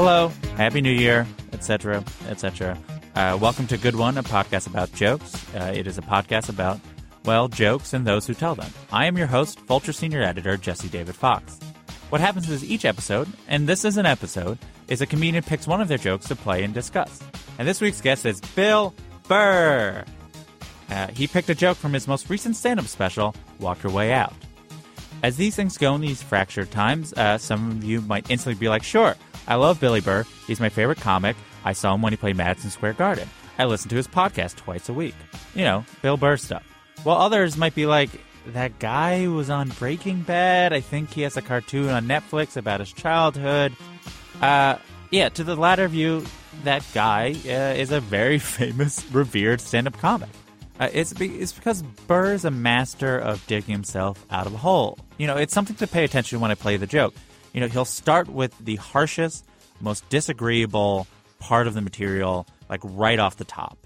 Hello, Happy New Year, etc., etc. Uh, welcome to Good One, a podcast about jokes. Uh, it is a podcast about, well, jokes and those who tell them. I am your host, Vulture Senior Editor Jesse David Fox. What happens is each episode, and this is an episode, is a comedian picks one of their jokes to play and discuss. And this week's guest is Bill Burr. Uh, he picked a joke from his most recent stand up special, Walk Your Way Out. As these things go in these fractured times, uh, some of you might instantly be like, sure, I love Billy Burr. He's my favorite comic. I saw him when he played Madison Square Garden. I listen to his podcast twice a week. You know, Bill Burr stuff. While others might be like, that guy was on Breaking Bad. I think he has a cartoon on Netflix about his childhood. Uh, yeah, to the latter view, that guy uh, is a very famous, revered stand up comic. Uh, it's, be- it's because Burr is a master of digging himself out of a hole. You know, it's something to pay attention when I play the joke. You know, he'll start with the harshest, most disagreeable part of the material, like right off the top.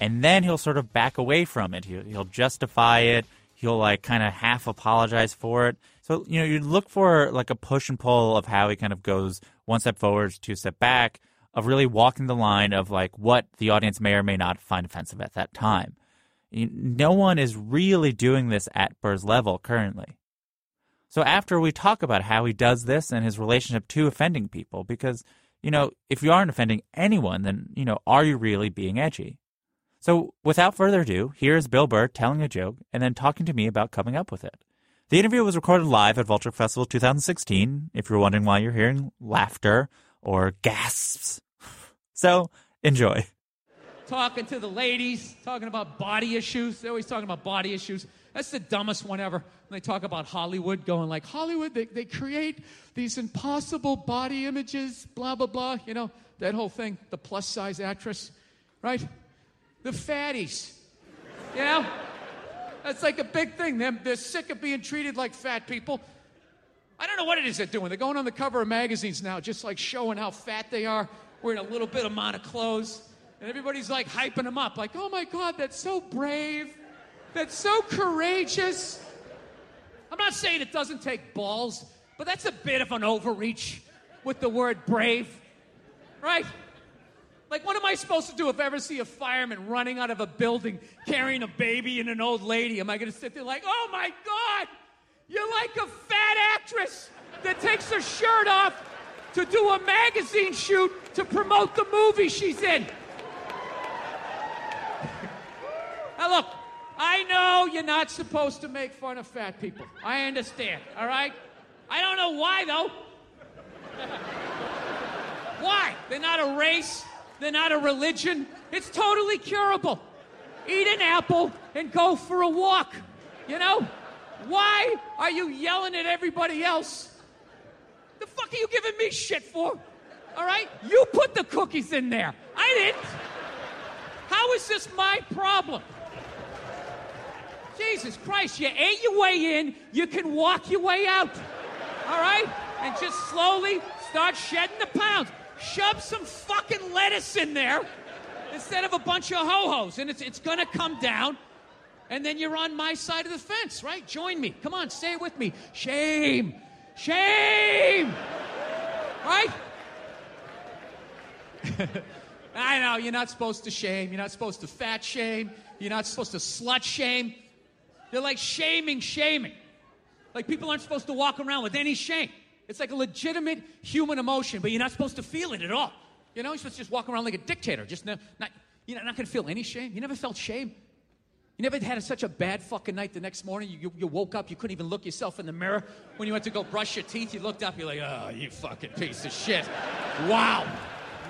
And then he'll sort of back away from it. He'll, he'll justify it. He'll like kind of half apologize for it. So, you know, you look for like a push and pull of how he kind of goes one step forward, two step back, of really walking the line of like what the audience may or may not find offensive at that time. No one is really doing this at Burr's level currently. So after we talk about how he does this and his relationship to offending people, because, you know, if you aren't offending anyone, then, you know, are you really being edgy? So without further ado, here's Bill Burr telling a joke and then talking to me about coming up with it. The interview was recorded live at Vulture Festival 2016, if you're wondering why you're hearing laughter or gasps. So enjoy talking to the ladies, talking about body issues. They're always talking about body issues. That's the dumbest one ever. When they talk about Hollywood, going like, Hollywood, they, they create these impossible body images, blah, blah, blah. You know, that whole thing, the plus size actress, right? The fatties. You know? That's like a big thing. They're, they're sick of being treated like fat people. I don't know what it is they're doing. They're going on the cover of magazines now, just like showing how fat they are, wearing a little bit amount of clothes. And everybody's like hyping them up, like, oh my God, that's so brave. That's so courageous. I'm not saying it doesn't take balls, but that's a bit of an overreach with the word brave, right? Like, what am I supposed to do if I ever see a fireman running out of a building carrying a baby and an old lady? Am I going to sit there like, oh my God, you're like a fat actress that takes her shirt off to do a magazine shoot to promote the movie she's in? Now, look, I know you're not supposed to make fun of fat people. I understand, all right? I don't know why, though. why? They're not a race, they're not a religion. It's totally curable. Eat an apple and go for a walk. You know? Why are you yelling at everybody else? The fuck are you giving me shit for? All right? You put the cookies in there. I didn't. How is this my problem? Jesus Christ, you ate your way in, you can walk your way out. All right? And just slowly start shedding the pounds. Shove some fucking lettuce in there instead of a bunch of ho hos, and it's, it's gonna come down. And then you're on my side of the fence, right? Join me. Come on, it with me. Shame. Shame. Right? I know, you're not supposed to shame. You're not supposed to fat shame. You're not supposed to slut shame. They're like shaming, shaming. Like people aren't supposed to walk around with any shame. It's like a legitimate human emotion, but you're not supposed to feel it at all. You know, you're supposed to just walk around like a dictator, just not, not you're not going to feel any shame. You never felt shame. You never had such a bad fucking night the next morning. You, you, you, woke up, you couldn't even look yourself in the mirror. When you went to go brush your teeth, you looked up, you're like, oh, you fucking piece of shit. Wow.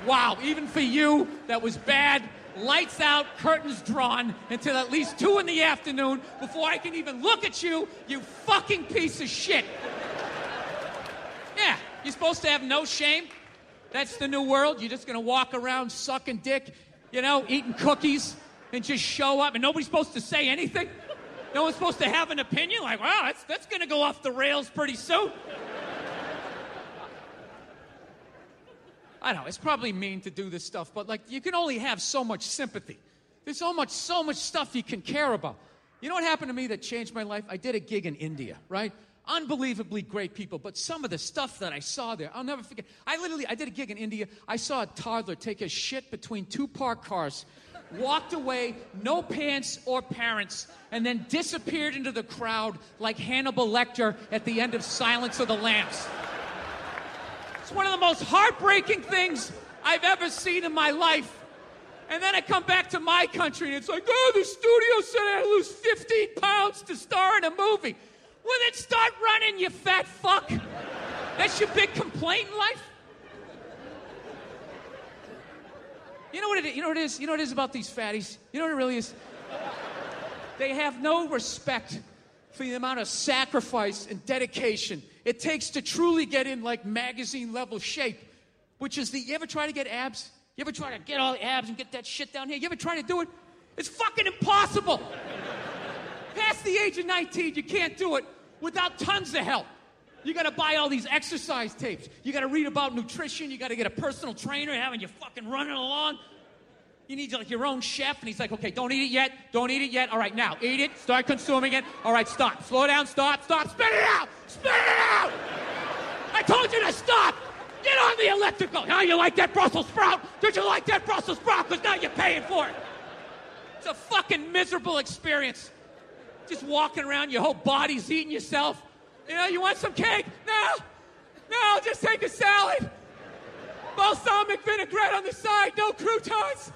Wow. Even for you, that was bad lights out, curtains drawn until at least two in the afternoon before I can even look at you, you fucking piece of shit. Yeah, you're supposed to have no shame. That's the new world. You're just gonna walk around sucking dick, you know, eating cookies, and just show up, and nobody's supposed to say anything. No one's supposed to have an opinion. Like, wow, that's that's gonna go off the rails pretty soon. I know it's probably mean to do this stuff, but like you can only have so much sympathy. There's so much, so much stuff you can care about. You know what happened to me that changed my life? I did a gig in India, right? Unbelievably great people, but some of the stuff that I saw there, I'll never forget. I literally, I did a gig in India. I saw a toddler take a shit between two parked cars, walked away, no pants or parents, and then disappeared into the crowd like Hannibal Lecter at the end of Silence of the Lambs. It's one of the most heartbreaking things I've ever seen in my life. And then I come back to my country and it's like, oh, the studio said I lose 15 pounds to star in a movie. Well, then start running, you fat fuck. That's your big complaint in life? You know what it is? You know what it is? You know what it is about these fatties? You know what it really is? They have no respect for the amount of sacrifice and dedication it takes to truly get in like magazine level shape, which is the you ever try to get abs? You ever try to get all the abs and get that shit down here? You ever try to do it? It's fucking impossible. Past the age of 19, you can't do it without tons of help. You gotta buy all these exercise tapes. You gotta read about nutrition. You gotta get a personal trainer having you fucking running along. You need like your own chef, and he's like, okay, don't eat it yet. Don't eat it yet. All right, now eat it. Start consuming it. All right, stop. Slow down. Stop. Stop. Spit it out. Spit it out. I told you to stop. Get on the elliptical. Now you like that Brussels sprout? Did you like that Brussels sprout? Because now you're paying for it. It's a fucking miserable experience. Just walking around, your whole body's eating yourself. You know, you want some cake? No. No, just take a salad. Balsamic vinaigrette on the side, no croutons.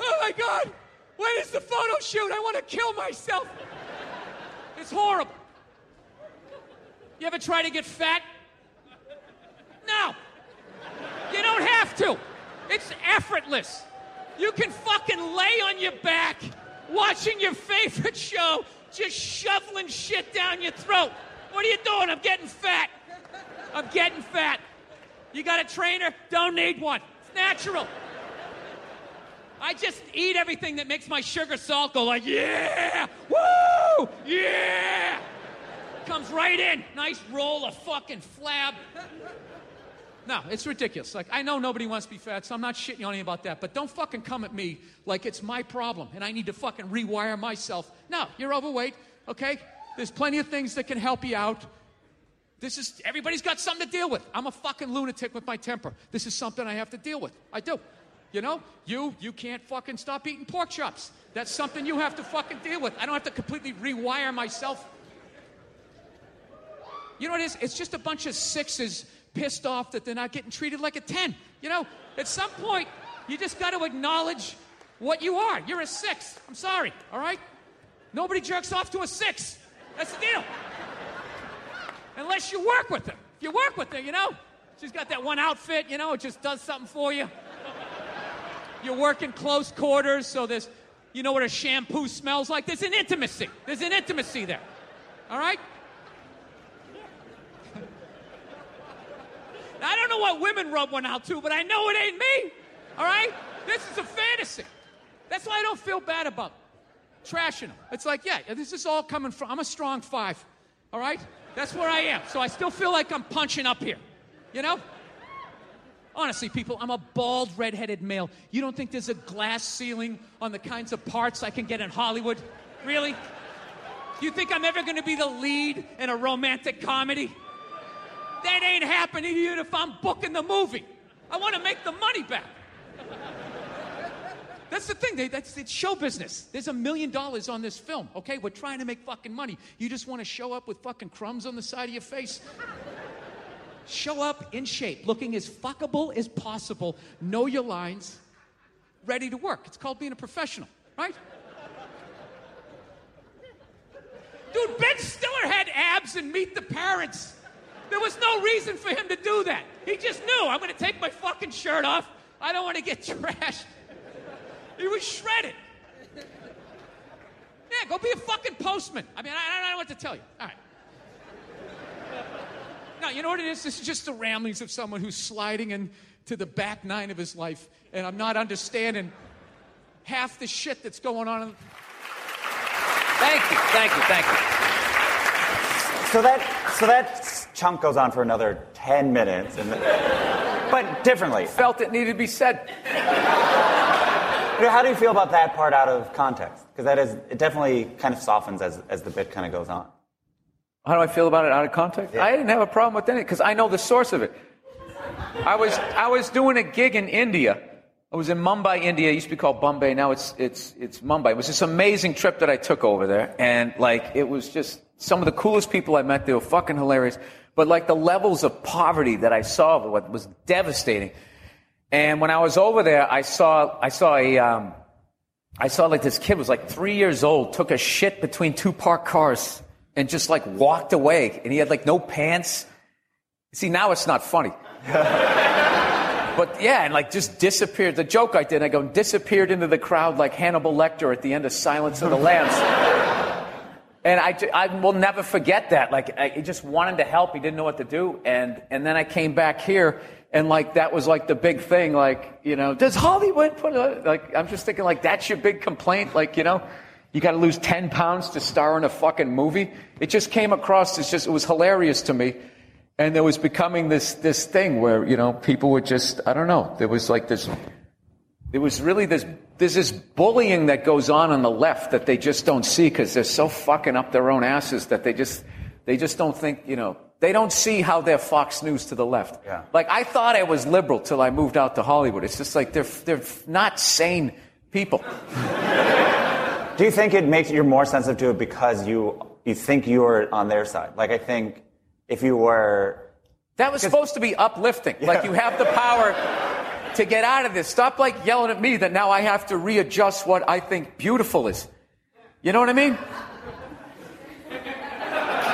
Oh my God. When is the photo shoot? I want to kill myself. It's horrible. You ever try to get fat? No. You don't have to. It's effortless. You can fucking lay on your back watching your favorite show, just shoveling shit down your throat. What are you doing? I'm getting fat. I'm getting fat. You got a trainer? Don't need one. It's natural. I just eat everything that makes my sugar salt go like, yeah, woo, yeah. Comes right in. Nice roll of fucking flab. No, it's ridiculous. Like, I know nobody wants to be fat, so I'm not shitting on you about that. But don't fucking come at me like it's my problem and I need to fucking rewire myself. No, you're overweight, okay? There's plenty of things that can help you out. This is, everybody's got something to deal with. I'm a fucking lunatic with my temper. This is something I have to deal with. I do. You know, you, you can't fucking stop eating pork chops. That's something you have to fucking deal with. I don't have to completely rewire myself. You know what it is? It's just a bunch of sixes pissed off that they're not getting treated like a 10. You know, at some point, you just got to acknowledge what you are. You're a six. I'm sorry, all right? Nobody jerks off to a six. That's the deal. Unless you work with them. If you work with her, you know, she's got that one outfit, you know, it just does something for you. You work in close quarters, so there's, you know what a shampoo smells like? There's an intimacy. There's an intimacy there. All right? I don't know what women rub one out to, but I know it ain't me. All right? This is a fantasy. That's why I don't feel bad about trashing them. It's like, yeah, this is all coming from, I'm a strong five. All right? That's where I am. So I still feel like I'm punching up here. You know? Honestly, people, I'm a bald, redheaded male. You don't think there's a glass ceiling on the kinds of parts I can get in Hollywood? Really? You think I'm ever to be the lead in a romantic comedy? That ain't happening even if I'm booking the movie. I want to make the money back. That's the thing. They, that's it's show business. There's a million dollars on this film. Okay, we're trying to make fucking money. You just want to show up with fucking crumbs on the side of your face. Show up in shape, looking as fuckable as possible. Know your lines. Ready to work. It's called being a professional, right? Dude, Ben Stiller had abs and meet the parents. There was no reason for him to do that. He just knew I'm going to take my fucking shirt off. I don't want to get trashed. He was shredded. Yeah, go be a fucking postman. I mean, I, I don't know what to tell you. All right. Now, you know what it is? This is just the ramblings of someone who's sliding into the back nine of his life, and I'm not understanding half the shit that's going on. Thank you, thank you, thank you. So that so that chunk goes on for another ten minutes, and, but differently. Felt it needed to be said. You know, how do you feel about that part out of context? Because that is, it definitely kind of softens as, as the bit kind of goes on. How do I feel about it out of context? I didn't have a problem with any because I know the source of it. I was I was doing a gig in India. I was in Mumbai, India. It used to be called Bombay. Now it's it's it's Mumbai. It was this amazing trip that I took over there, and like it was just some of the coolest people I met. They were fucking hilarious. But like the levels of poverty that I saw was devastating. And when I was over there, I saw I saw a um, I saw like this kid was like three years old, took a shit between two parked cars, and just like walked away. And he had like no pants. See, now it's not funny. but yeah, and like just disappeared. The joke I did, I go disappeared into the crowd like Hannibal Lecter at the end of Silence of the Lambs. and I, I will never forget that. Like I he just wanted to help. He didn't know what to do. And and then I came back here and like that was like the big thing like you know does hollywood put a like i'm just thinking like that's your big complaint like you know you got to lose 10 pounds to star in a fucking movie it just came across as just it was hilarious to me and there was becoming this this thing where you know people were just i don't know there was like this there was really this there's this bullying that goes on on the left that they just don't see because they're so fucking up their own asses that they just they just don't think you know they don't see how they're Fox News to the left. Yeah. Like I thought I was liberal till I moved out to Hollywood. It's just like they're they're not sane people. Do you think it makes you more sensitive to it because you you think you're on their side? Like I think if you were That was supposed to be uplifting. Like you have the power to get out of this. Stop like yelling at me that now I have to readjust what I think beautiful is. You know what I mean?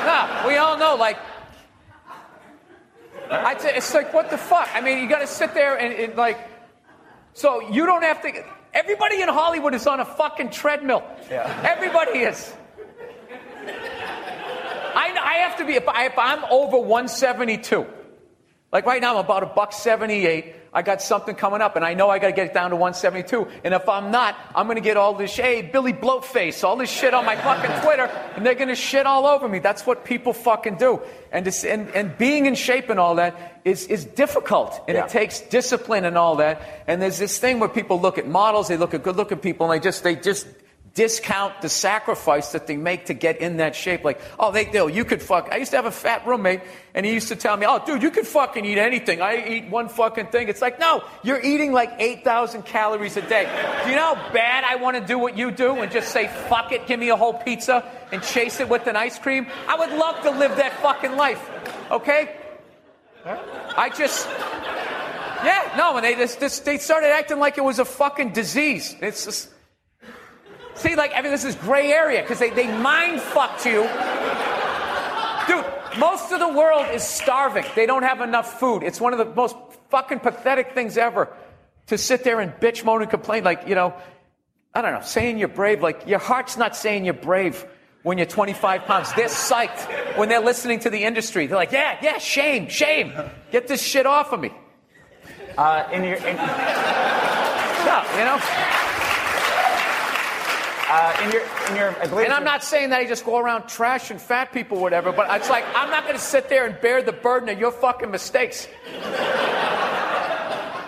Nah, we all know like I t- it's like, what the fuck? I mean, you got to sit there and, and, like, so you don't have to. Everybody in Hollywood is on a fucking treadmill. Yeah. Everybody is. I, I have to be, if, I, if I'm over 172, like right now I'm about a buck 78, I got something coming up, and I know I got to get it down to 172. And if I'm not, I'm going to get all this, hey, Billy Bloatface, all this shit on my fucking Twitter, and they're going to shit all over me. That's what people fucking do. And, this, and, and being in shape and all that is, is difficult, and Yeah. it takes discipline and all that. And there's this thing where people look at models, they look at good-looking people, and they just, they just discount the sacrifice that they make to get in that shape. Like, oh, they do. You could fuck. I used to have a fat roommate, and he used to tell me, oh, dude, you could fucking eat anything. I eat one fucking thing. It's like, no, you're eating like 8,000 calories a day. Do you know how bad I want to do what you do and just say, fuck it, give me a whole pizza and chase it with an ice cream? I would love to live that fucking life. Okay? I just. Yeah, no, and they just, just they started acting like it was a fucking disease. It's just. See, like, I mean, this is gray area because they, they mind fucked you. Dude, most of the world is starving. They don't have enough food. It's one of the most fucking pathetic things ever to sit there and bitch, moan, and complain. Like, you know, I don't know, saying you're brave. Like, your heart's not saying you're brave when you're 25 pounds. They're psyched when they're listening to the industry. They're like, yeah, yeah, shame, shame. Get this shit off of me. uh, in your in, No, you know? Uh, in your in your I believe And I'm not saying that I just go around trashing fat people, whatever, but it's like, I'm not going to sit there and bear the burden of your fucking mistakes.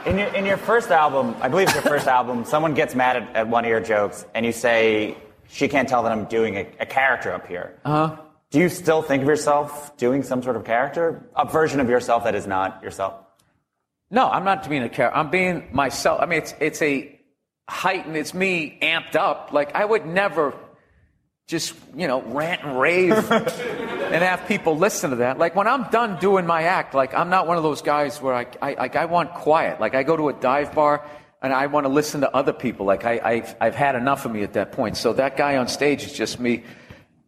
In your, in your first album, I believe it's your first album, someone gets mad at, at one of your jokes, and you say, she can't tell that I'm doing a, a character up here. Uh-huh. Do you still think of yourself doing some sort of character? A version of yourself that is not yourself? No, I'm not being a character. I'm being myself. I mean, it's, it's a heightened, it's me amped up. Like, I would never just, you know, rant and rave and have people listen to that. Like, when I'm done doing my act, like, I'm not one of those guys where I, I, like, I want quiet. Like, I go to a dive bar and I want to listen to other people. Like, I, I've, I've had enough of me at that point. So that guy on stage is just me,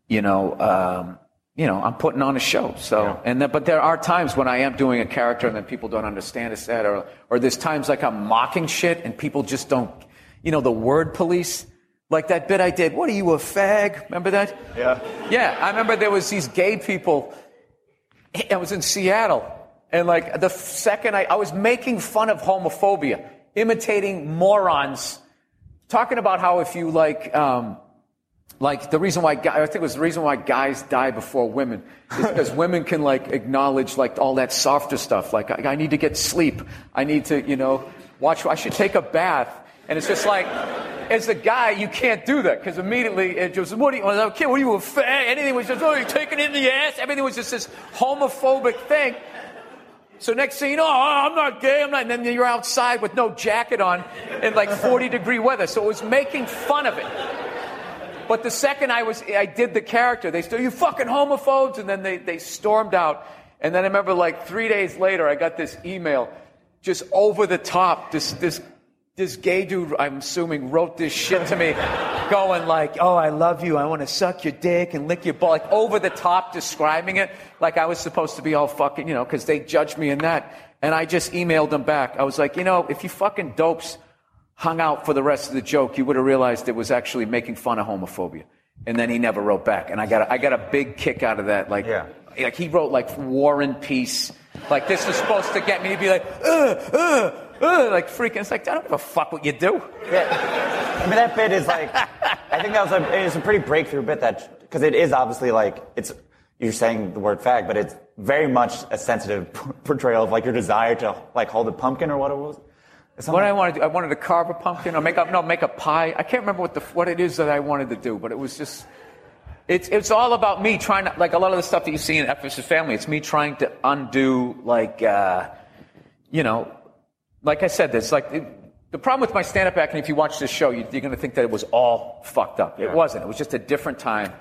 you know, um, you know, I'm putting on a show. So, and then, but there are times when I am doing a character and then people don't understand it's that, or, or there's times like I'm mocking shit and people just don't, you know, the word police. Like that bit I did. What are you, a fag? Remember that? Yeah. Yeah, I remember there was these gay people. I was in Seattle, and like the second I, I was making fun of homophobia, imitating morons, talking about how if you like, um, like the reason why I think it was the reason why guys die before women is because women can like acknowledge like all that softer stuff. Like I, I need to get sleep. I need to, you know, watch. I should take a bath. And it's just like, as a guy, you can't do that because immediately it just, what are you, kid, what are you, a fag? Anything was just, oh, you're taking it in the ass. Everything was just this homophobic thing. So next thing you know, oh, I'm not gay, I'm not, and then you're outside with no jacket on in like 40 degree weather. So it was making fun of it. But the second I was, I did the character, they said, you fucking homophobes, and then they, they stormed out. And then I remember like three days later, I got this email, just over the top, this, this, this gay dude, I'm assuming, wrote this shit to me, going like, oh, I love you, I want to suck your dick and lick your ball, like over the top describing it, like I was supposed to be all fucking, you know, because they judged me in that. And I just emailed them back. I was like, you know, if you fucking dopes hung out for the rest of the joke, you would have realized it was actually making fun of homophobia. And then he never wrote back. And I got a, I got a big kick out of that. Like, Yeah. like he wrote like War and Peace. Like this was supposed to get me to be like, uh, uh, like freaking. It's like, I don't give a fuck what you do. Yeah. I mean, that bit is like, I think that was a, it's a pretty breakthrough bit that, because it is obviously like, it's, you're saying the word fag, but it's very much a sensitive portrayal of like your desire to like hold a pumpkin or what it was. It's What I wanted to do, I wanted to carve a pumpkin or make up, no, make a pie. I can't remember what the, what it is that I wanted to do, but it was just, it's, it's all about me trying to, like a lot of the stuff that you see in F is for Family, it's me trying to undo, like, uh, you know, like I said, there's like, it, the problem with my stand-up act, and if you watch this show, you, you're going to think that it was all fucked up. It wasn't. It was just a different time.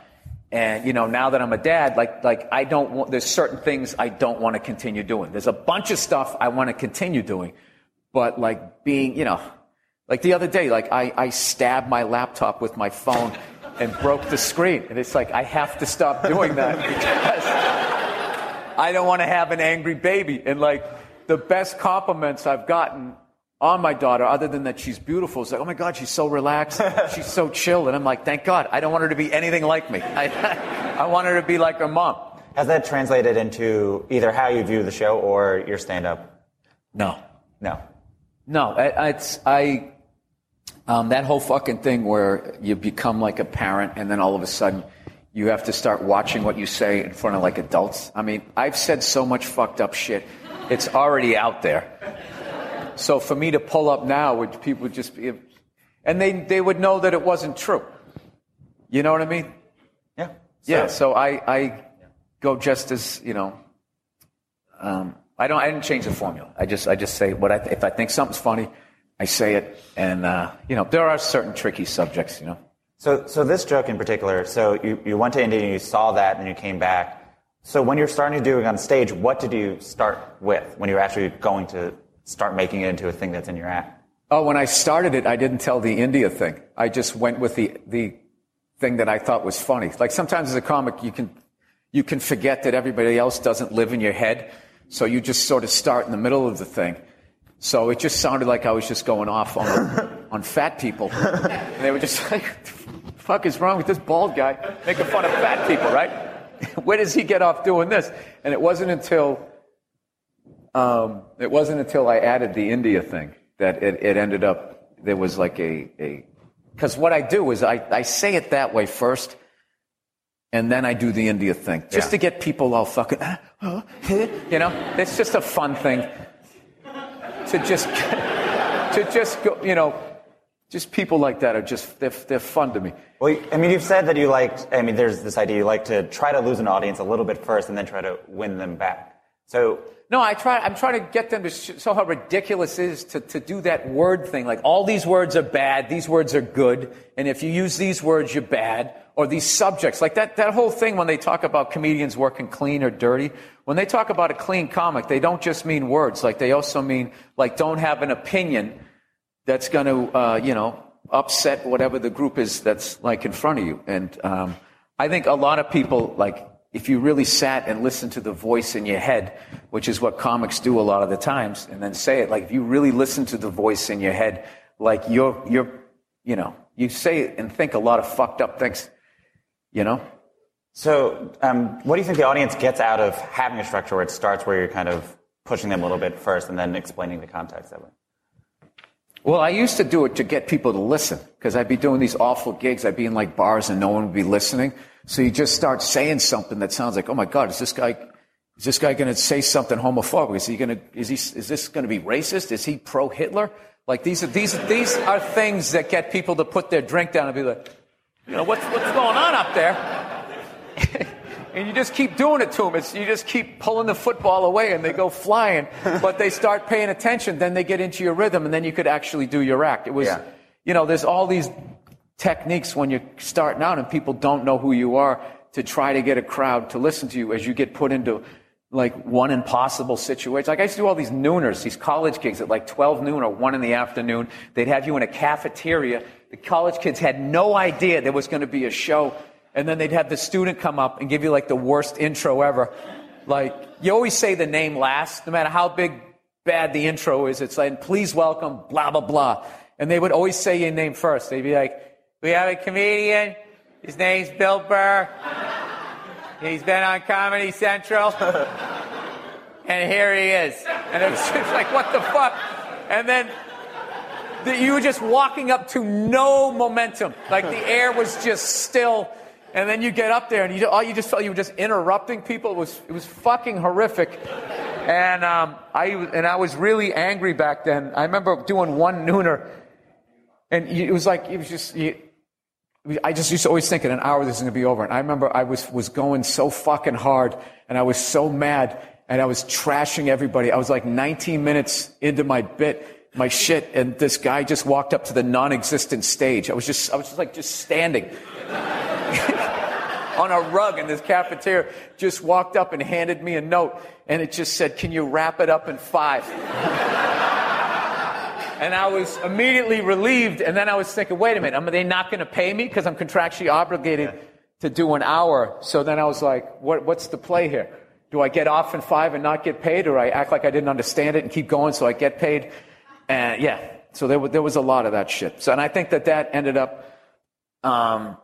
And, you know, now that I'm a dad, like, like I don't want, there's certain things I don't want to continue doing. There's a bunch of stuff I want to continue doing. But like being, you know, like the other day, like I, I stabbed my laptop with my phone and broke the screen. And it's like, I have to stop doing that because I don't want to have an angry baby. And like the best compliments I've gotten on my daughter, other than that she's beautiful, is like, oh my God, she's so relaxed. she's so chill. And I'm like, thank God. I don't want her to be anything like me. I, I want her to be like her mom. Has that translated into either how you view the show or your stand up? No. No. No, I, it's I. Um, that whole fucking thing where you become like a parent and then all of a sudden you have to start watching what you say in front of like adults. I mean, I've said so much fucked up shit. It's already out there. So for me to pull up now, would people would just be, and they they would know that it wasn't true. You know what I mean? Yeah. Yeah. So I I go just as you know. Um, I don't. I didn't change the formula. I just I just say what I if I think something's funny, I say it, and uh, you know there are certain tricky subjects. You know. So, so this joke in particular, so you, you went to India and you saw that and you came back. So when you're starting to do it on stage, what did you start with when you were actually going to start making it into a thing that's in your act? Oh, when I started it, I didn't tell the India thing. I just went with the the thing that I thought was funny. Like sometimes as a comic, you can you can forget that everybody else doesn't live in your head, so you just sort of start in the middle of the thing. So it just sounded like I was just going off on on fat people, and they were just like, "The fuck is wrong with this bald guy making fun of fat people, right? Where does he get off doing this?" And it wasn't until um, it wasn't until I added the India thing that it, it ended up there was like a a because what I do is I, I say it that way first, and then I do the India thing just Yeah. to get people all fucking "Ah, huh," you know. It's just a fun thing to just to just go, you know, just people like that are just they're, they're fun to me. Well, I mean, you've said that you like, I mean, there's this idea you like to try to lose an audience a little bit first and then try to win them back. So, No, I try. I'm trying to get them to sh- show how ridiculous it is to, to do that word thing. Like all these words are bad, these words are good, and if you use these words, you're bad. Or these subjects, like that that whole thing when they talk about comedians working clean or dirty. When they talk about a clean comic, they don't just mean words. Like they also mean like don't have an opinion that's going to uh, you know upset whatever the group is that's like in front of you. And um, I think a lot of people like if you really sat and listened to the voice in your head, which is what comics do a lot of the times, and then say it like if you really listen to the voice in your head, like you're you're you know you say and think a lot of fucked up things, you know. so, um, what do you think the audience gets out of having a structure where it starts where you're kind of pushing them a little bit first and then explaining the context of it? Well, I used to do it to get people to listen because I'd be doing these awful gigs. I'd be in like bars and no one would be listening. So you just start saying something that sounds like, oh my God, is this guy, is this guy going to say something homophobic? Is he going to, is he, is this going to be racist? Is he pro Hitler? Like these are these these are things that get people to put their drink down and be like, you know, what's what's going on up there? and you just keep doing it to them. It's, you just keep pulling the football away and they go flying. but they start paying attention, then they get into your rhythm, and then you could actually do your act. It was, Yeah. you know, there's all these techniques when you're starting out and people don't know who you are to try to get a crowd to listen to you as you get put into like one impossible situation. Like I used to do all these nooners, these college gigs at like 12 noon or 1 in the afternoon. They'd have you in a cafeteria. The college kids had no idea there was going to be a show. And then they'd have the student come up and give you like the worst intro ever. Like, you always say the name last, no matter how big, bad the intro is. It's like, please welcome, blah, blah, blah. And they would always say your name first. They'd be like, we have a comedian. His name's Bill Burr. He's been on Comedy Central. and here he is. And it was just like, what the fuck? And then the, you were just walking up to no momentum. Like the air was just still. And then you get up there and you, all you just felt you were just interrupting people. It was, it was fucking horrific. And, um, I, and I was really angry back then. I remember doing one nooner and it was like, it was just, you, I just used to always think in an hour this is going to be over. And I remember I was, was going so fucking hard and I was so mad and I was trashing everybody. I was like 19 minutes into my bit, my shit. And this guy just walked up to the non-existent stage. I was just, I was just like, just standing on a rug in this cafeteria, just walked up and handed me a note. And it just said, can you wrap it up in five? And I was immediately relieved. And then I was thinking, wait a minute, are they not going to pay me because I'm contractually obligated to do an hour? So then I was like, what, what's the play here? Do I get off in five and not get paid, or I act like I didn't understand it and keep going so I get paid? And yeah, so there, there was a lot of that shit. So, and I think that that ended up um,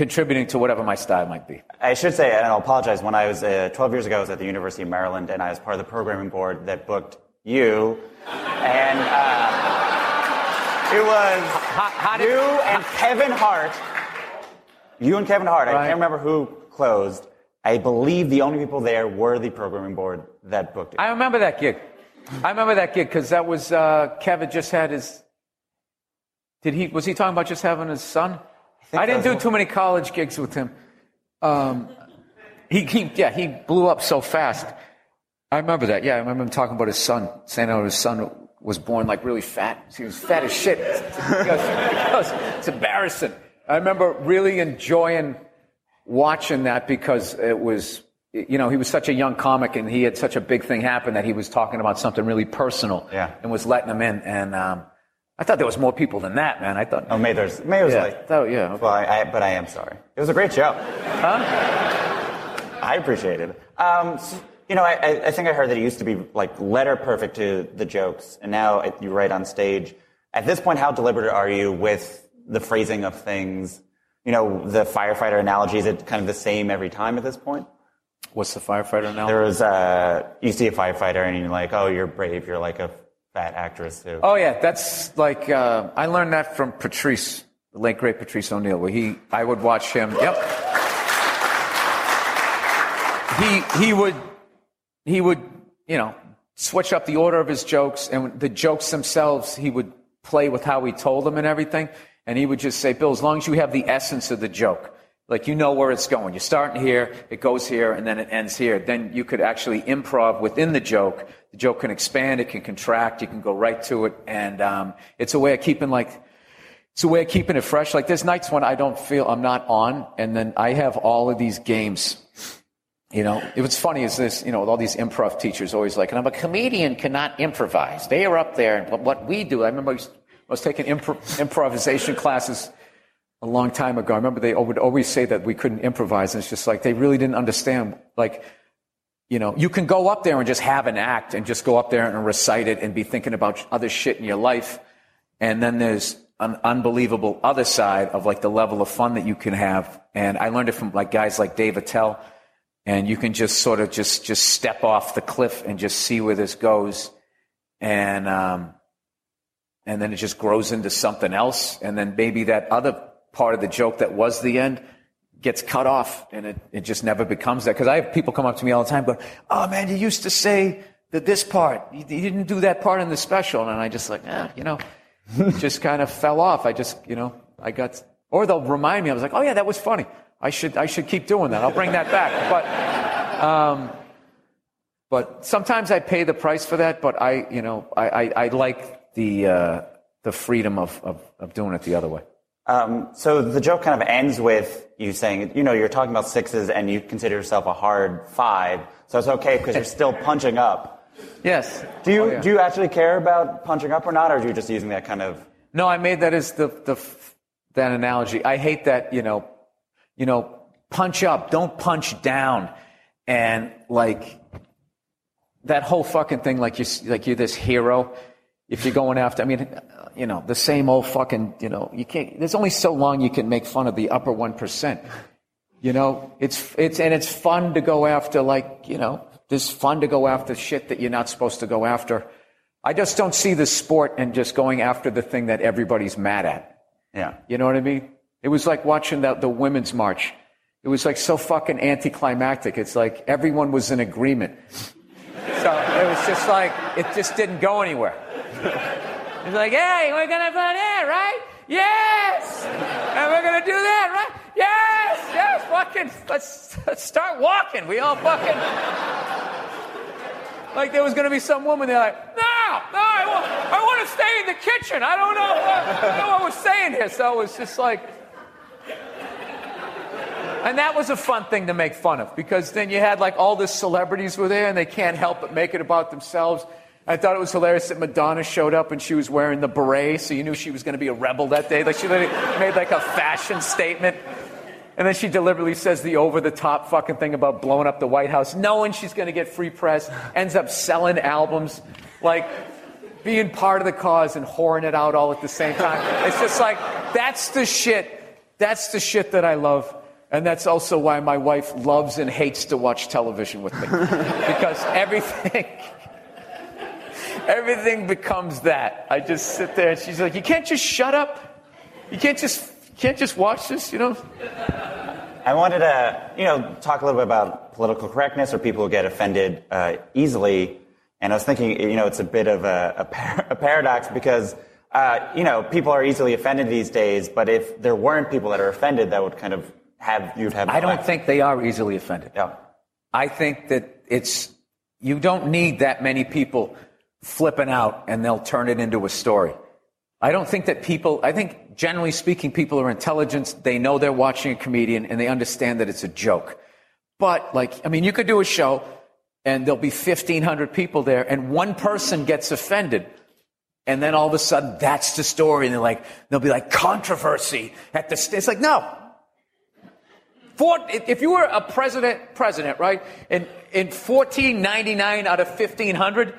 contributing to whatever my style might be. I should say, and I'll apologize, when I was uh, 12 years ago, I was at the University of Maryland, and I was part of the programming board that booked you. And uh, it was how did- you and Kevin Hart. You and Kevin Hart. I can't remember who closed. I believe the only people there were the programming board that booked it. I remember that gig. I remember that gig because that was uh, Kevin just had his. Did he was he talking about just having his son? I, didn't do too many college gigs with him. Um, he, he yeah he blew up so fast. I remember that. Yeah, I remember him talking about his son, saying how his son was born like really fat. He was fat as shit. Goes, it's embarrassing. I remember really enjoying watching that because it was, you know, he was such a young comic and he had such a big thing happen that he was talking about something really personal Yeah. and was letting him in. And um, I thought there was more people than that, man. I thought, oh, May there's May was yeah, like. oh, yeah. Well, I, I, but I am sorry. It was a great show. Huh? I appreciate it. Um, you know, I, I- think I heard that it used to be like letter perfect to the jokes, and now you write on stage. At this point, how deliberate are you with the phrasing of things? You know, the firefighter analogy is it kind of the same every time at this point? What's the firefighter now? There was uh, you see a firefighter and you're like, oh, you're brave. You're like a fat actress too. Oh yeah, that's like uh, I learned that from Patrice, the late great Patrice O'Neal, where he I would watch him. Yep. He he would he would you know switch up the order of his jokes and the jokes themselves he would play with how he told them and everything, and he would just say, Bill, as long as you have the essence of the joke. Like you know where it's going. You're starting here, it goes here, and then it ends here. Then you could actually improv within the joke. The joke can expand, it can contract, you can go right to it, and um, it's a way of keeping like it's a way of keeping it fresh. Like there's nights when I don't feel I'm not on, and then I have all of these games. You know, was funny is this, you know, with all these improv teachers always like, and I'm a comedian cannot improvise. They are up there, and what- we do. I remember I was, taking impro- improvisation classes a long time ago. I remember they would always say that we couldn't improvise, and it's just like they really didn't understand. Like, you know, you can go up there and just have an act and just go up there and recite it and be thinking about other shit in your life. And then there's an unbelievable other side of like the level of fun that you can have. And I learned it from like guys like Dave Attell. And you can just sort of just, just step off the cliff and just see where this goes. And, um, and then it just grows into something else. And then maybe that other part of the joke that was the end gets cut off and it, it just never becomes that. Cause I have people come up to me all the time going, Oh man, you used to say that this part. You, you didn't do that part in the special. And I just like, eh, you know, just kind of fell off. I just, you know, I got, or they'll remind me. I was like, oh yeah, that was funny. I should, I should keep doing that. I'll bring that back. But, um, but sometimes I pay the price for that. But I, you know, I, I, I like the, uh, the freedom of, of, of doing it the other way. Um, so the joke kind of ends with you saying, you know, you're talking about sixes and you consider yourself a hard five, so it's okay because you're still punching up. Yes. Do you Oh, yeah. do you actually care about punching up or not, or are you just using that kind of? No, I made that as the, the that analogy. I hate that, you know, you know, punch up, don't punch down, and like that whole fucking thing. Like you, like you're this hero. If you're going after, I mean, you know, the same old fucking, you know, you can't. There's only so long you can make fun of the upper one percent. You know, it's it's and it's fun to go after like you know, it's fun to go after shit that you're not supposed to go after. I just don't see the sport and just going after the thing that everybody's mad at. Yeah. You know what I mean? It was like watching the, the women's march. It was like so fucking anticlimactic. It's like everyone was in agreement. So it was just like, it just didn't go anywhere. It's like, hey, we're gonna put it, right? Yes! And we're gonna do that, right? Yes! Yes! Fucking, let's, let's start walking. We all fucking. Like there was gonna be some woman there, like, no, no, I want, I want to stay in the kitchen. I don't know, what, I don't know what we're saying here. So it was just like, and that was a fun thing to make fun of because then you had like all the celebrities were there and they can't help but make it about themselves. I thought it was hilarious that Madonna showed up and she was wearing the beret, so you knew she was going to be a rebel that day. Like she made like a fashion statement. And then she deliberately says the over the top fucking thing about blowing up the White House, knowing she's going to get free press, ends up selling albums, like being part of the cause and whoring it out all at the same time. It's just like, that's the shit. That's the shit that I love. And that's also why my wife loves and hates to watch television with me. because everything, everything becomes that. I just sit there and she's like, you can't just shut up. You can't just, you can't just watch this, you know? I wanted to, you know, talk a little bit about political correctness or people who get offended uh, easily. And I was thinking, you know, it's a bit of a, a, par- a paradox because, uh, you know, people are easily offended these days. But if there weren't people that are offended, that would kind of have you'd have. I don't think they are easily offended. Yeah. I think that it's, you don't need that many people flipping out and they'll turn it into a story. I don't think that people, I think generally speaking, people are intelligent. They know they're watching a comedian and they understand that it's a joke. But like, I mean, you could do a show and there'll be 1500 people there and one person gets offended. And then all of a sudden that's the story. And they're like, they'll be like controversy at the, st-. it's like, no, Four, if you were a president, president, right, and in 1499 out of 1500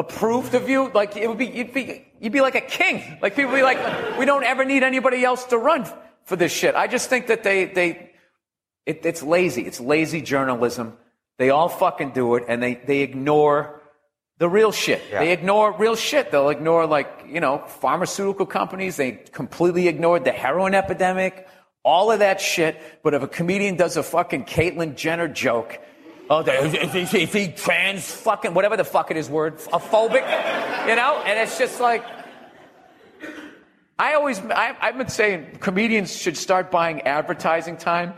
approved of you, like it would be, you'd be, you'd be like a king. Like people be like, we don't ever need anybody else to run for this shit. I just think that they, they, it, it's lazy. It's lazy journalism. They all fucking do it, and they, they ignore the real shit. Yeah. They ignore real shit. They'll ignore like, you know, pharmaceutical companies. They completely ignored the heroin epidemic, all of that shit. But if a comedian does a fucking Caitlyn Jenner joke, oh, is, is he trans fucking, whatever the fuck it is word, a phobic, you know? And it's just like, I always, I, I've been saying comedians should start buying advertising time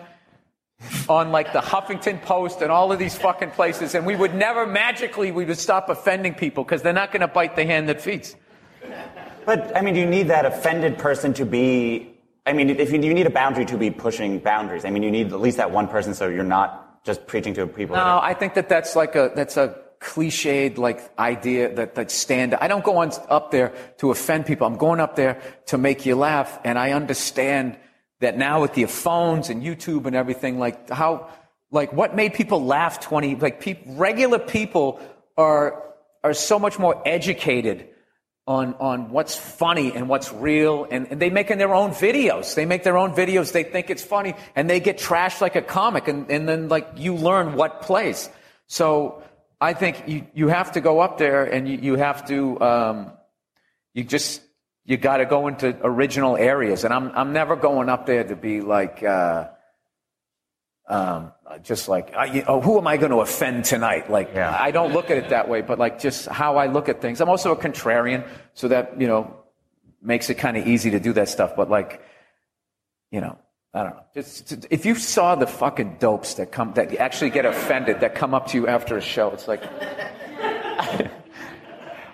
on like the Huffington Post and all of these fucking places, and we would never magically we would stop offending people because they're not going to bite the hand that feeds. But I mean, you need that offended person to be. I mean, if you, you need a boundary to be pushing boundaries. I mean, you need at least that one person so you're not just preaching to people. No, I think that that's like a that's a cliched like idea that that stand. I don't go on up there to offend people. I'm going up there to make you laugh, and I understand that now with the phones and YouTube and everything, like how like what made people laugh 20 like peop regular people are are so much more educated on on what's funny and what's real and, and they make in their own videos. They make their own videos. They think it's funny and they get trashed like a comic and, and then like you learn what plays. So i think you, you have to go up there and you, you have to um, you just you got to go into original areas. And i'm i'm never going up there to be like uh, um, just like, uh, you- oh, who am I going to offend tonight? Like, Yeah. I don't look at it that way, but like just how I look at things. I'm also a contrarian, so that, you know, makes it kind of easy to do that stuff. But like, you know, I don't know. Just, if you saw the fucking dopes that come, that actually get offended, that come up to you after a show, it's like, I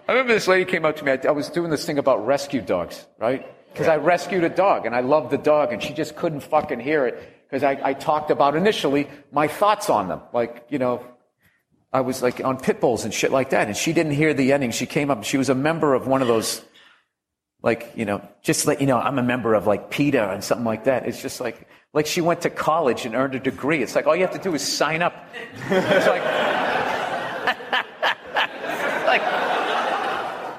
remember this lady came up to me. I, I was doing this thing about rescue dogs, right? Because I rescued a dog and I loved the dog and she just couldn't fucking hear it because I, I talked about initially my thoughts on them. Like, you know, I was like on pit bulls and shit like that and she didn't hear the ending. She came up, she was a member of one of those, like, you know, just like, you know, I'm a member of like PETA and something like that. It's just like, like she went to college and earned a degree. It's like all you have to do is sign up. It's like, like,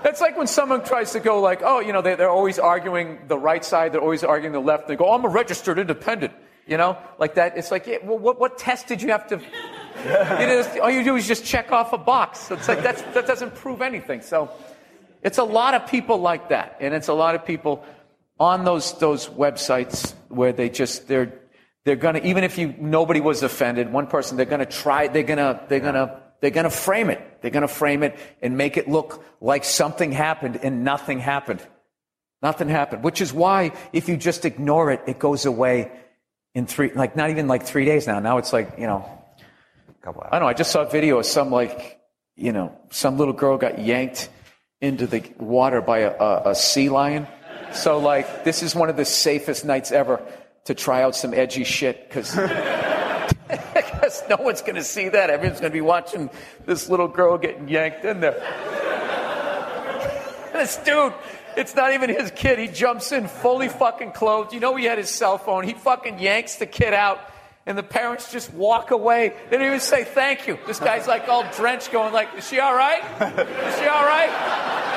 that's like when someone tries to go like, oh, you know, they, they're always arguing the right side, they're always arguing the left. They go, oh, I'm a registered independent, you know, like that. It's like, yeah, well, what, what test did you have to? You all you do is just check off a box. It's like that's, that doesn't prove anything. So, it's a lot of people like that, and it's a lot of people on those those websites where they just they're they're gonna even if you nobody was offended, one person they're gonna try they're gonna they're gonna they're gonna frame it. They're gonna frame it and make it look like something happened and nothing happened. Nothing happened. Which is why if you just ignore it, it goes away in three like not even like three days now. Now it's like, you know, Couple I don't know. I just saw a video of some like, you know, some little girl got yanked into the water by a, a, a sea lion. So like, this is one of the safest nights ever to try out some edgy shit because I guess no one's going to see that. Everyone's going to be watching this little girl getting yanked in there. this dude, it's not even his kid. He jumps in fully fucking clothed. You know he had his cell phone. He fucking yanks the kid out. And the parents just walk away. They don't even say thank you. This guy's like all drenched, going like, "Is she all right? Is she all right?"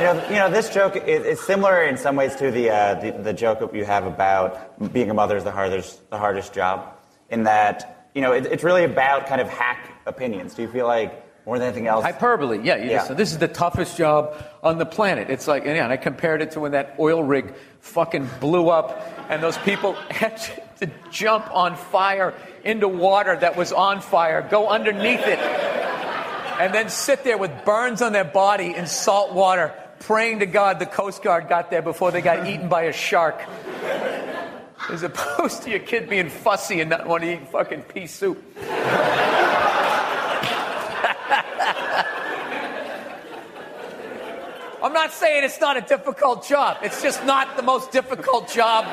You know, you know, this joke is, is similar in some ways to the, uh, the the joke you have about being a mother is the hardest the hardest job. In that, you know, it, it's really about kind of hack opinions. Do you feel like more than anything else? Hyperbole, yeah. You Yeah. Just, this is the toughest job on the planet. It's like, and, yeah, and I compared it to when that oil rig fucking blew up, and those people had to jump on fire into water that was on fire, go underneath it, and then sit there with burns on their body in salt water, praying to God the Coast Guard got there before they got eaten by a shark. As opposed to your kid being fussy and not wanting to eat fucking pea soup. I'm not saying it's not a difficult job. It's just not the most difficult job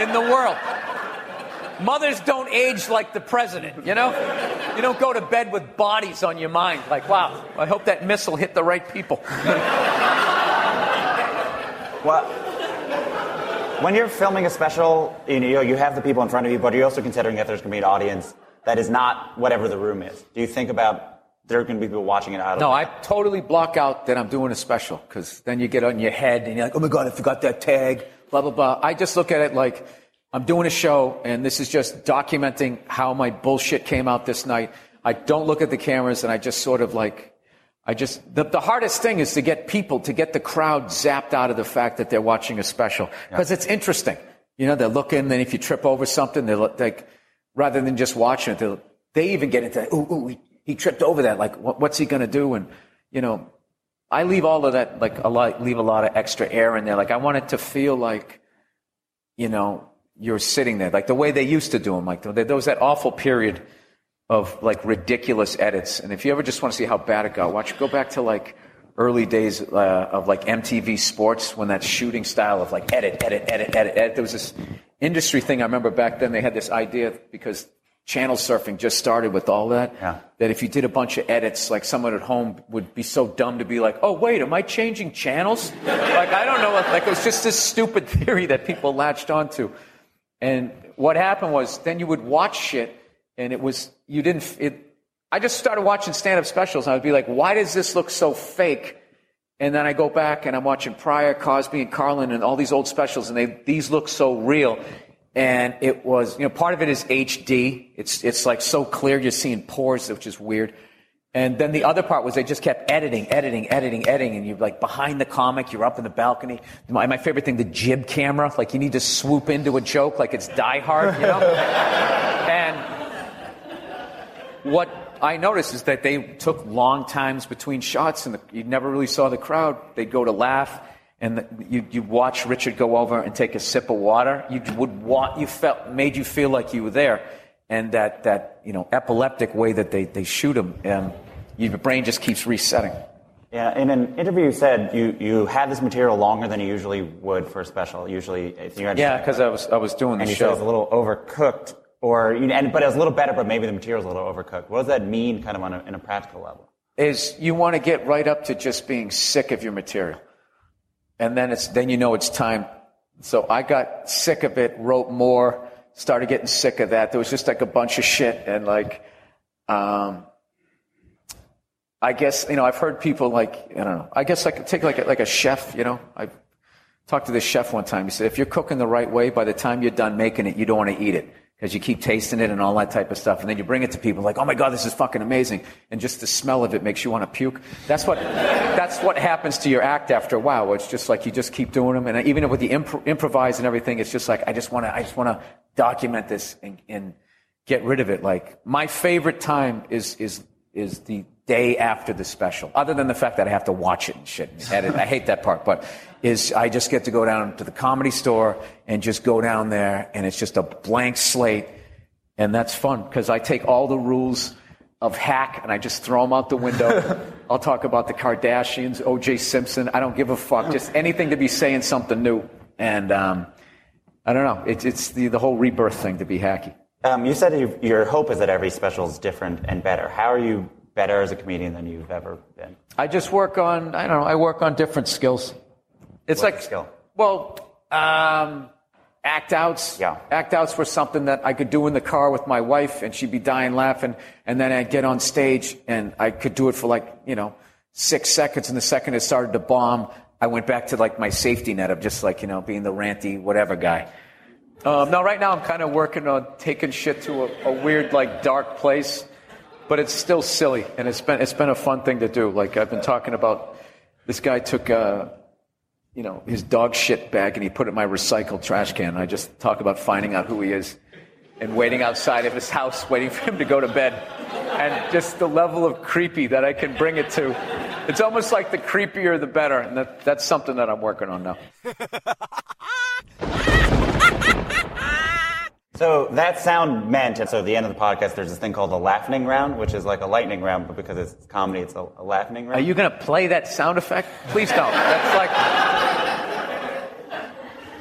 in the world. Mothers don't age like the president, you know? You don't go to bed with bodies on your mind like, wow, I hope that missile hit the right people. Well, when you're filming a special, you know, you have the people in front of you, but you're also considering that there's going to be an audience that is not whatever the room is. Do you think about there are going to be people watching it out? No, I totally block out that I'm doing a special because then you get on your head and you're like, oh my God, I forgot that tag, blah, blah, blah. I just look at it like I'm doing a show and this is just documenting how my bullshit came out this night. I don't look at the cameras and I just sort of like, I just, the, the hardest thing is to get people, to get the crowd zapped out of the fact that they're watching a special because it's interesting. You know, they're looking, then if you trip over something, they're like, rather than just watching it, they'll- they even get into, ooh, ooh, he, tripped over that. Like, what, what's he going to do? And, you know, I leave all of that, like, a lot, leave a lot of extra air in there. Like, I want it to feel like, you know, you're sitting there, like the way they used to do them. Like, there was that awful period of like ridiculous edits. And if you ever just want to see how bad it got, watch, go back to like early days uh, of like MTV Sports when that shooting style of like edit, edit, edit, edit, edit. There was this industry thing I remember back then. They had this idea because channel surfing just started with all that. Yeah. That if you did a bunch of edits, like someone at home would be so dumb to be like, "Oh wait, am I changing channels?" like I don't know. Like it was just this stupid theory that people latched onto. And what happened was then you would watch shit and it was, you didn't, it, I just started watching stand up specials and I would be like, why does this look so fake? And then I go back and I'm watching Pryor, Cosby, and Carlin and all these old specials and they, these look so real. And it was, you know, part of it is HD. It's, it's like so clear you're seeing pores, which is weird. And then the other part was they just kept editing, editing, editing, editing, and you're like behind the comic, you're up in the balcony. My, my favorite thing, the jib camera, like you need to swoop into a joke like it's Die Hard, you know? and what I noticed is that they took long times between shots, and the, you never really saw the crowd. They'd go to laugh, and the, you you watch Richard go over and take a sip of water. You would want you felt made you feel like you were there, and that that you know epileptic way that they they shoot him, um, your brain just keeps resetting. Yeah, in an interview, you said you, you had this material longer than you usually would for a special. Usually, you had Yeah, because I was I was doing the and you show. said it was a little overcooked, or you know, and, but it was a little better, but maybe the material was a little overcooked. What does that mean, kind of on a, in a practical level? is you want to get right up to just being sick of your material. And then it's then you know it's time. So I got sick of it, wrote more, started getting sick of that. There was just like a bunch of shit and like um I guess you know I've heard people like I don't know. I guess I could take like a, like a chef, you know. I talked to this chef one time. He said if you're cooking the right way, by the time you're done making it, you don't want to eat it because you keep tasting it and all that type of stuff. And then you bring it to people like, oh my god, this is fucking amazing, and just the smell of it makes you want to puke. That's what that's what happens to your act after a while. It's just like you just keep doing them, and even with the impro- improvise and everything, it's just like I just want to I just want to document this and, and get rid of it. Like my favorite time is is is the day after the special. Other than the fact that I have to watch it and shit. and edit. I hate that part, but is I just get to go down to the comedy store and just go down there and it's just a blank slate. And that's fun because I take all the rules of hack and I just throw them out the window. I'll talk about the Kardashians, OJ Simpson. I don't give a fuck. Just anything to be saying something new. And um, I don't know. It's, it's the, the whole rebirth thing to be hacky. Um, you said you, your hope is that every special is different and better. How are you better as a comedian than you've ever been? I just work on, I don't know, I work on different skills. It's What like, skill? well, um, act outs. Yeah. Act outs were something that I could do in the car with my wife and she'd be dying laughing. And then I'd get on stage and I could do it for like, you know, six seconds. And the second it started to bomb, I went back to like my safety net of just like, you know, being the ranty whatever guy. Um, no, right now I'm kind of working on taking shit to a, a weird, like, dark place, but it's still silly, and it's been it's been a fun thing to do. Like I've been talking about, this guy took, uh, you know, his dog shit bag and he put it in my recycled trash can. I just talk about finding out who he is, and waiting outside of his house, waiting for him to go to bed, and just the level of creepy that I can bring it to. It's almost like the creepier the better, and that, that's something that I'm working on now. So that sound meant, and so at the end of the podcast, there's this thing called the laughing round, which is like a lightning round, but because it's comedy, it's a, a laughing round. Are you going to play that sound effect? Please don't. That's like.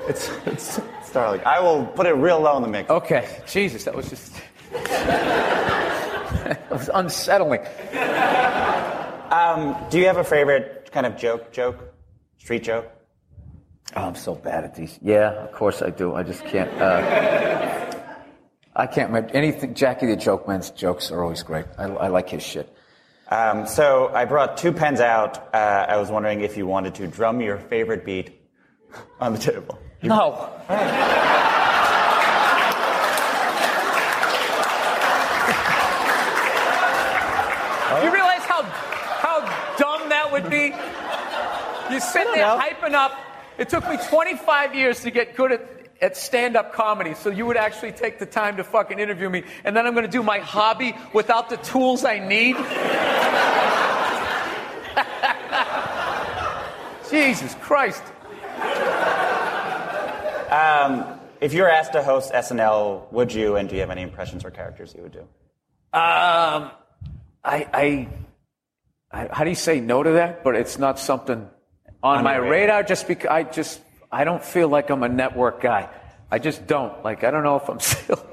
It's, it's Starling. I will put it real low in the mix. Okay, Jesus, that was just. that was unsettling. Do you have a favorite kind of joke? Joke? Street joke? Oh, I'm so bad at these. Yeah, of course I do. I just can't. Uh, I can't remember anything. Jackie the Joke Man's jokes are always great. I, I like his shit. Um, so I brought two pens out. Uh, I was wondering if you wanted to drum your favorite beat on the table. No. You realize how how dumb that would be? You sit there know. hyping up. It took me 25 years to get good at, at stand-up comedy, so you would actually take the time to fucking interview me, and then I'm going to do my hobby without the tools I need. Jesus Christ. If you were asked to host SNL, would you? And do you have any impressions or characters you would do? Um, I, I, I, how do you say no to that? But it's not something on, On my radar. radar. Just because I just I don't feel like I'm a network guy. I just don't. Like I don't know if I'm still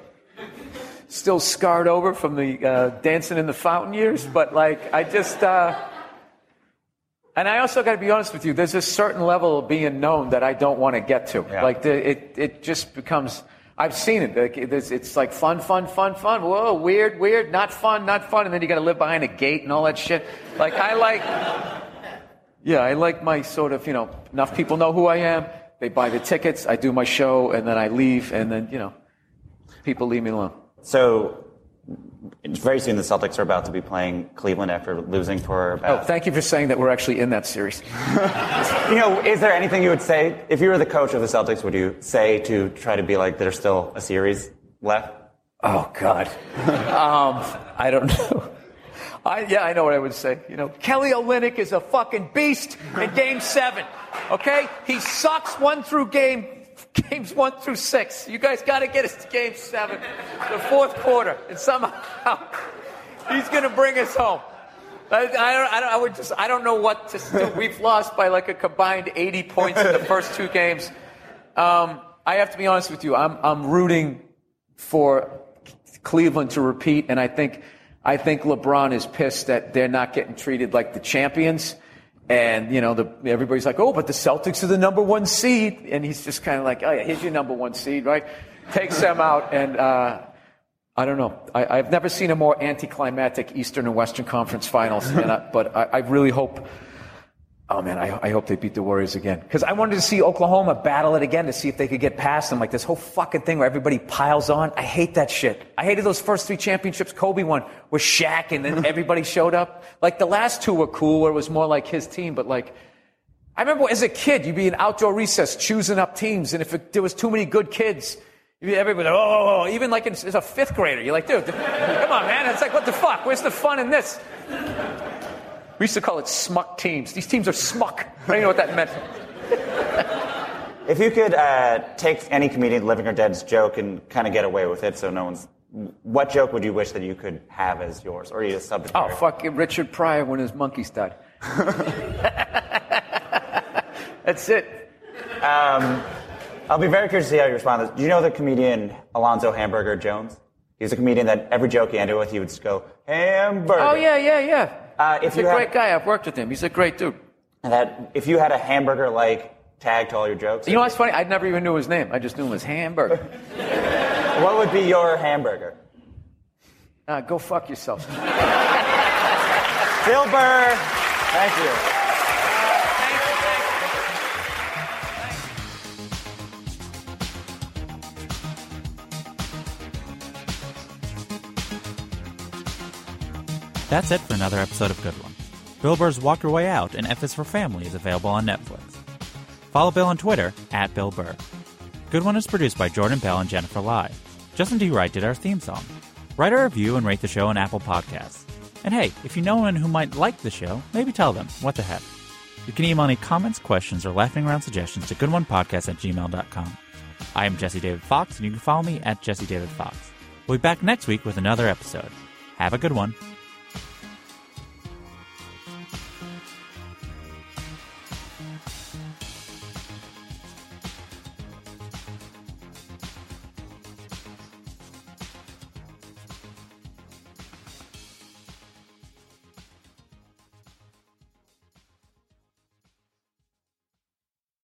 still scarred over from the uh, dancing in the fountain years, but like I just. Uh, and I also got to be honest with you. There's a certain level of being known that I don't want to get to. Yeah. Like the, it, it just becomes. I've seen it. Like it's, it's like fun, fun, fun, fun. Whoa, weird, weird. Not fun, not fun. And then you got to live behind a gate and all that shit. Like I like. Yeah, I like my sort of. You know, enough people know who I am. They buy the tickets. I do my show, and then I leave, and then you know, people leave me alone. So very soon the Celtics are about to be playing Cleveland after losing for About... Oh, thank you for saying that we're actually in that series. you know, is there anything you would say if you were the coach of the Celtics? Would you say to try to be like there's still a series left? Oh God, um, I don't know. I, yeah, I know what I would say. You know, Kelly Olynyk is a fucking beast in Game Seven. Okay, he sucks one through game games one through six. You guys got to get us to Game Seven, the fourth quarter, and somehow he's going to bring us home. I, I, I would just I don't know what to do. We've lost by like a combined 80 points in the first two games. Um, I have to be honest with you. I'm I'm rooting for Cleveland to repeat, and I think I think LeBron is pissed that they're not getting treated like the champions. And you know, the, everybody's like, "Oh, but the Celtics are the number one seed," and he's just kind of like, "Oh yeah, here's your number one seed, right?" Takes them out, and uh, I don't know. I, I've never seen a more anticlimactic Eastern and Western Conference Finals, I, but I, I really hope. Oh man, I, I hope they beat the Warriors again because I wanted to see Oklahoma battle it again to see if they could get past them. Like this whole fucking thing where everybody piles on. I hate that shit. I hated those first three championships Kobe won where Shaq and then everybody showed up. Like the last two were cool where it was more like his team, but like I remember as a kid, you'd be in outdoor recess choosing up teams, and if it, there was too many good kids, you'd be everybody, oh, oh, oh, even like in, as a fifth grader, you're like, dude, come on, man. It's like, what the fuck? Where's the fun in this? We used to call it smuck teams. These teams are smuck. I don't even know what that meant. If you could uh, take any comedian, living or dead's joke, and kind of get away with it, so no one's. What joke would you wish that you could have as yours, or you just subject? Oh, fuck Richard Pryor when his monkeys died. That's it. I'll be very curious to see how you respond to this. Do you know the comedian Alonzo Hamburger Jones? He's a comedian that every joke he ended with, he would just go hamburger. Oh, yeah, yeah, yeah. Uh, if He's a you had- great guy. I've worked with him. He's a great dude. And that if you had a hamburger like tag to all your jokes, You know what's funny? I never even knew his name. I just knew him as Hamburger. what would be your hamburger? Uh, go fuck yourself. Bill Burr. Thank you. That's it for another episode of Good One. Bill Burr's Walk Your Way Out and F is for Family is available on Netflix. Follow Bill on Twitter at Bill Burr. Good One is produced by Jordan Bell and Jennifer Lai. Justin D. Wright did our theme song. Write a review and rate the show on Apple Podcasts. And hey, if you know anyone who might like the show, maybe tell them. What the heck? You can email any comments, questions, or laughing around suggestions to goodonepodcast at gmail.com. I am Jesse David Fox, and you can follow me at Jesse David Fox. We'll be back next week with another episode. Have a good one.